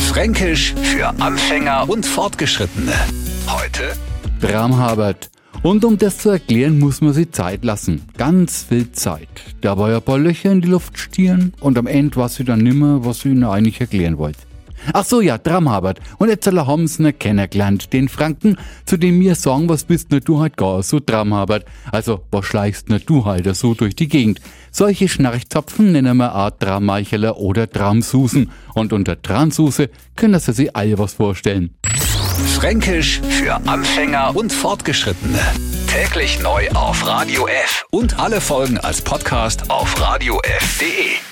Fränkisch für Anfänger und Fortgeschrittene. Heute Bramhabert. Und um das zu erklären, muss man sich Zeit lassen. Ganz viel Zeit. Da war ja ein paar Löcher in die Luft stieren und am Ende war sie dann nimmer, was sie ihnen eigentlich erklären wollte. Ach so, ja, Dramhabert. Und jetzt haben sie ihn kennengelernt, den Franken, zu dem mir sagen, was bist ne du halt gar so Dramhabert. Also, was schleichst ne du halt so durch die Gegend? Solche Schnarchzapfen nennen wir Art Drammeicheler oder Dramsusen. Und unter Transuse können Sie sich alle was vorstellen. Fränkisch für Anfänger und Fortgeschrittene. Täglich neu auf Radio F und alle Folgen als Podcast auf radiof.de.